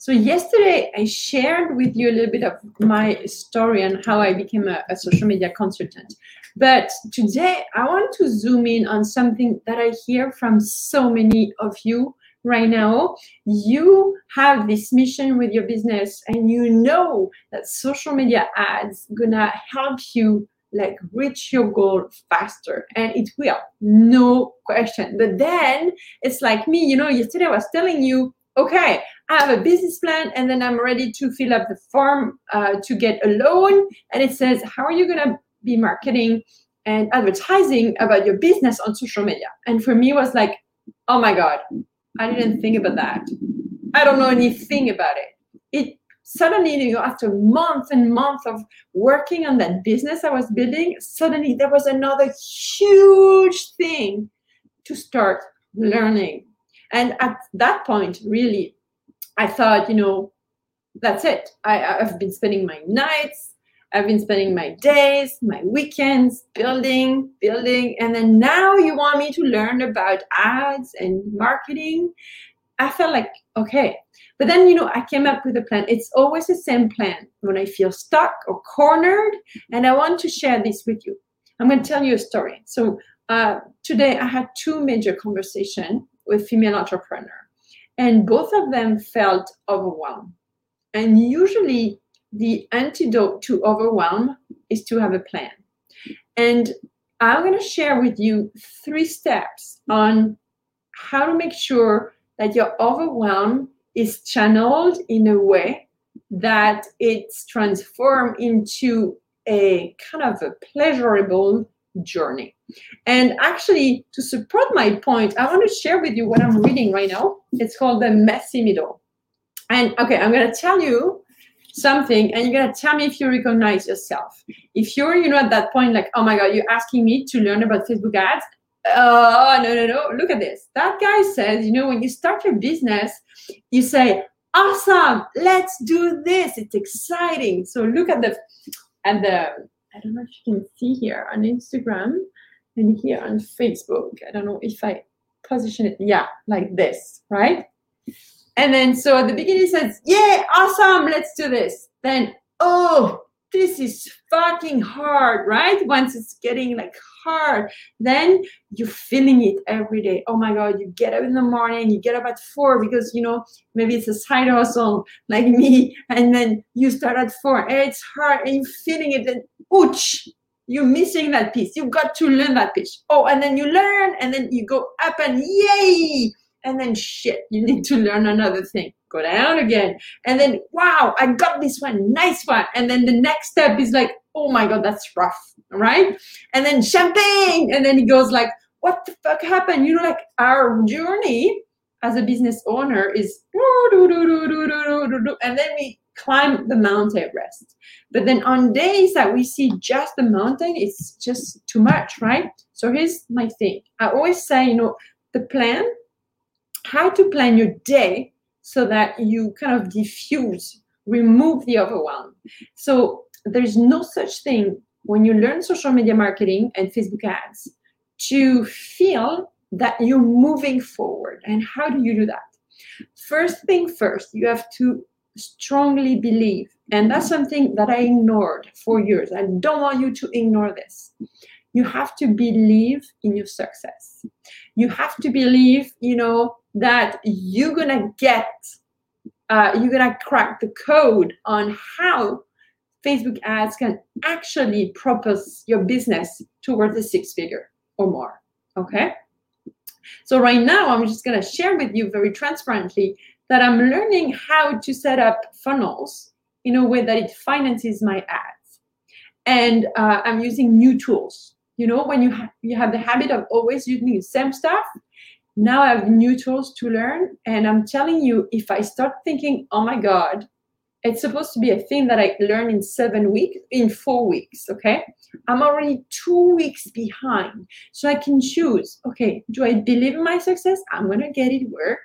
So yesterday I shared with you a little bit of my story and how I became a, a, social media consultant. But today I want to zoom in on something that I hear from so many of you right now. You have this mission with your business and you know that social media ads gonna help you like reach your goal faster and it will no question but then it's like me you know yesterday i was telling you okay, I have a business plan and then I'm ready to fill up the form uh, to get a loan. And it says, how are you going to be marketing and advertising about your business on social media? And for me, was like, oh my God, I didn't think about that. I don't know anything about it. It suddenly, you know, after months and months of working on that business I was building, suddenly there was another huge thing to start learning and at that point, really, I thought, you know, that's it. I, I've been spending my nights, I've been spending my days, my weekends building, building. And then now you want me to learn about ads and marketing. I felt like, okay. But then, you know, I came up with a plan. It's always the same plan when I feel stuck or cornered. And I want to share this with you. I'm going to tell you a story. So uh, today I had two major conversations with female entrepreneur. And both of them felt overwhelmed. And usually the antidote to overwhelm is to have a plan. And I'm going to share with you three steps on how to make sure that your overwhelm is channeled in a way that it's transformed into a kind of a pleasurable journey. And actually, to support my point, I want to share with you what I'm reading right now. It's called The Messy Middle. And okay, I'm going to tell you something and you're going to tell me if you recognize yourself. If you're, you know, at that point, like, oh my God, you're asking me to learn about Facebook ads. Oh, no, no, no. Look at this. That guy says, you know, when you start your business, you say, awesome, let's do this. It's exciting. So look at the, at the, I don't know if you can see here on Instagram and here on Facebook. I don't know if I position it, yeah, like this, right? And then so at the beginning it says, yeah, awesome, let's do this. Then, oh, this is fucking hard, right? Once it's getting like hard, then you're feeling it every day. Oh my God, you get up in the morning, you get up at four because, you know, maybe it's a side hustle like me, and then you start at four and it's hard and you're feeling it, and ouch, you're missing that piece. You've got to learn that piece. Oh, and then you learn, and then you go up and yay, and then shit, you need to learn another thing. Go down again, and then wow, I got this one, nice one. And then the next step is like, oh my god, that's rough, right? And then champagne, and then he goes like, what the fuck happened? You know, like our journey as a business owner is and then we climb the Mount Everest. But then on days that we see just the mountain, it's just too much, right? So here's my thing. I always say, you know, the plan, how to plan your day so that you kind of diffuse, remove the overwhelm. So there's no such thing when you learn social media marketing and Facebook ads to feel that you're moving forward. And how do you do that? First thing first, you have to strongly believe, and that's something that I ignored for years. I don't want you to ignore this. You have to believe in your success. You have to believe, you know, that you're gonna get, uh, you're gonna crack the code on how Facebook ads can actually propose your business towards a six figure or more. Okay. So right now, I'm just going to share with you very transparently that I'm learning how to set up funnels in a way that it finances my ads. And uh, I'm using new tools. You know, when you, ha- you have the habit of always using the same stuff, now I have new tools to learn. And I'm telling you, if I start thinking, oh my God, it's supposed to be a thing that I learn in seven weeks, in four weeks, okay? I'm already two weeks behind. So I can choose, okay, do I believe in my success? I'm gonna get it work.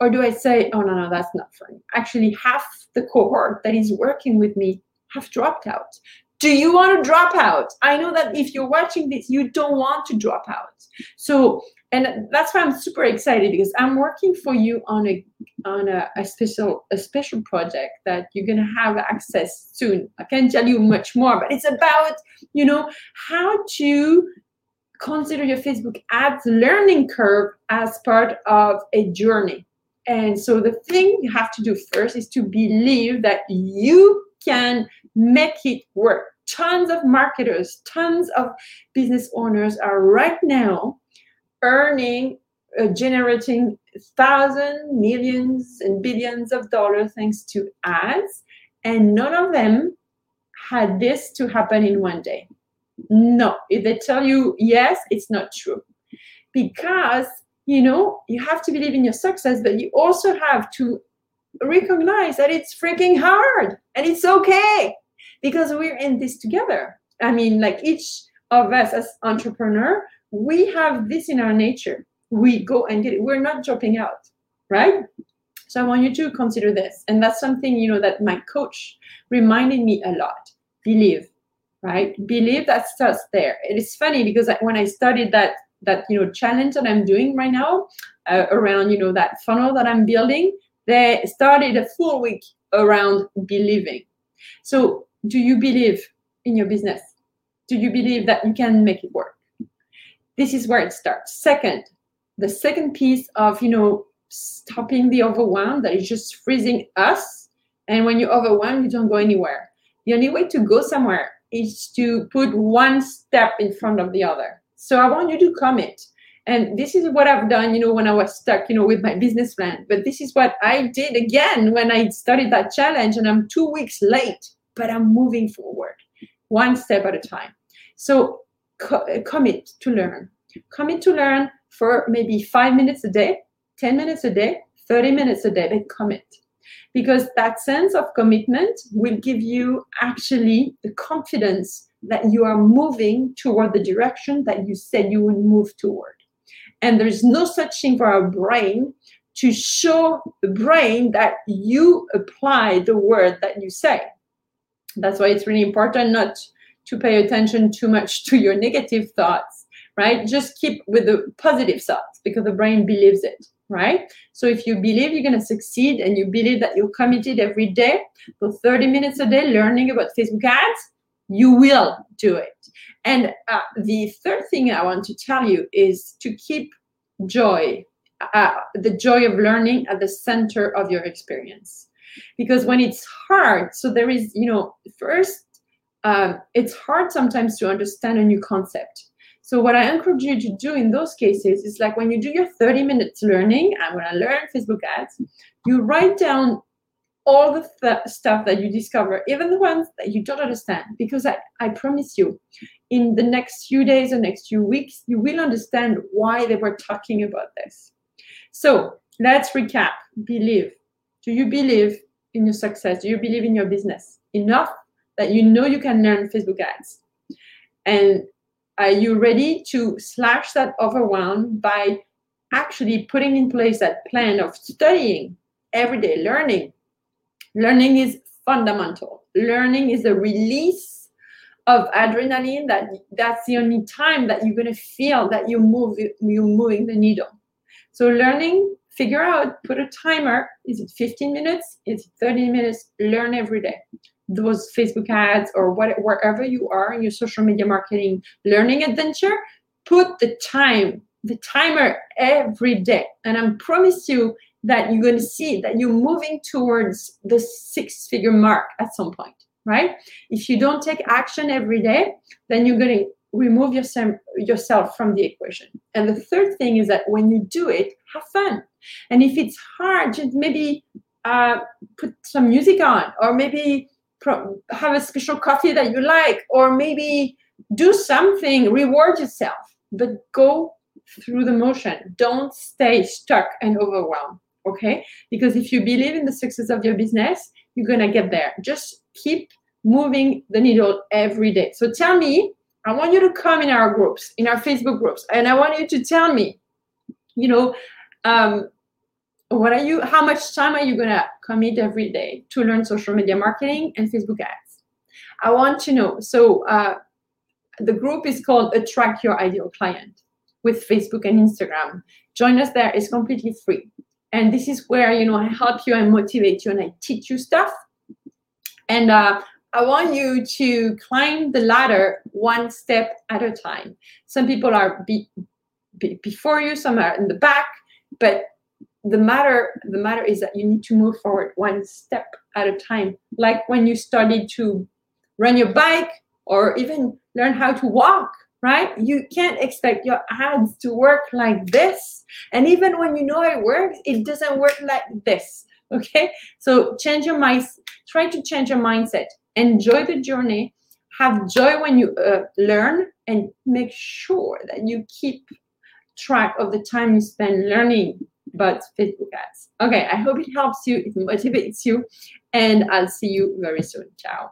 Or do I say, oh, no, no, that's not for me? Actually, half the cohort that is working with me have dropped out. Do you want to drop out? I know that if you're watching this, you don't want to drop out. So, and that's why I'm super excited because I'm working for you on a on a, a special a special project that you're gonna have access soon. I can't tell you much more, but it's about you know how to consider your Facebook ads learning curve as part of a journey. And so the thing you have to do first is to believe that you can make it work. Tons of marketers, tons of business owners are right now earning, uh, generating thousands, millions, and billions of dollars thanks to ads. And none of them had this to happen in one day. No, if they tell you yes, it's not true. Because, you know, you have to believe in your success, but you also have to recognize that it's freaking hard and it's okay because we're in this together. I mean, like each of us as entrepreneur, we have this in our nature. We go and get it. We're not dropping out, right? So I want you to consider this. And that's something, you know, that my coach reminded me a lot. Believe, right? Believe that starts there. It is funny because when I studied that that you know challenge that I'm doing right now uh, around you know that funnel that I'm building, they started a full week around believing. So, do you believe in your business? Do you believe that you can make it work? This is where it starts. Second, the second piece of you know stopping the overwhelm that is just freezing us. And when you're overwhelmed, you don't go anywhere. The only way to go somewhere is to put one step in front of the other. So I want you to commit. And this is what I've done, you know, when I was stuck, you know, with my business plan. But this is what I did again when I started that challenge. And I'm two weeks late, but I'm moving forward one step at a time. So co- commit to learn. Commit to learn for maybe five minutes a day, 10 minutes a day, 30 minutes a day, but commit because that sense of commitment will give you actually the confidence that you are moving toward the direction that you said you would move toward. And there's no such thing for our brain to show the brain that you apply the word that you say. That's why it's really important not to pay attention too much to your negative thoughts, right? Just keep with the positive thoughts because the brain believes it right? So if you believe you're going to succeed and you believe that you're committed every day for 30 minutes a day learning about Facebook ads, you will do it. And uh, the third thing I want to tell you is to keep joy, uh, the joy of learning at the center of your experience. Because when it's hard, so there is, you know, first, um, it's hard sometimes to understand a new concept so what I encourage you to do in those cases is like when you do your 30 minutes learning, I'm to learn Facebook ads, you write down all the th- stuff that you discover, even the ones that you don't understand, because I, I promise you, in the next few days or next few weeks, you will understand why they were talking about this. So let's recap. Believe. Do you believe in your success? Do you believe in your business enough that you know you can learn Facebook ads? And are you ready to slash that overwhelm by actually putting in place that plan of studying every day, learning? Learning is fundamental. Learning is a release of adrenaline that that's the only time that you're going to feel that you move you're moving the needle. So learning figure out put a timer. Is it 15 minutes? Is it 30 minutes? Learn every day. Those Facebook ads or what, wherever you are in your social media marketing learning adventure, put the time, the timer every day. And I promise you that you're going to see that you're moving towards the six figure mark at some point, right? If you don't take action every day, then you're going to remove yourself, from the equation. And the third thing is that when you do it, have fun. And if it's hard, just maybe uh, put some music on or maybe have a special coffee that you like, or maybe do something, reward yourself, but go through the motion. Don't stay stuck and overwhelmed. Okay? Because if you believe in the success of your business, you're going to get there. Just keep moving the needle every day. So tell me, I want you to come in our groups, in our Facebook groups, and I want you to tell me, you know, um, what are you how much time are you going to commit every day to learn social media marketing and facebook ads I want to know. So uh, the group is called Attract Your Ideal Client with Facebook and Instagram. Join us there. It's completely free. And this is where you know I help you and motivate you and I teach you stuff. And uh, I want you to climb the ladder one step at a time. Some people are be, be, before you, some are in the back, but the matter the matter is that you need to move forward one step at a time. Like when you started to run your bike or even learn how to walk, right? You can't expect your ads to work like this. And even when you know it works, it doesn't work like this. Okay. So change your mind, try to change your mindset enjoy the journey have joy when you uh, learn and make sure that you keep track of the time you spend learning about facebook ads okay i hope it helps you it motivates you and i'll see you very soon ciao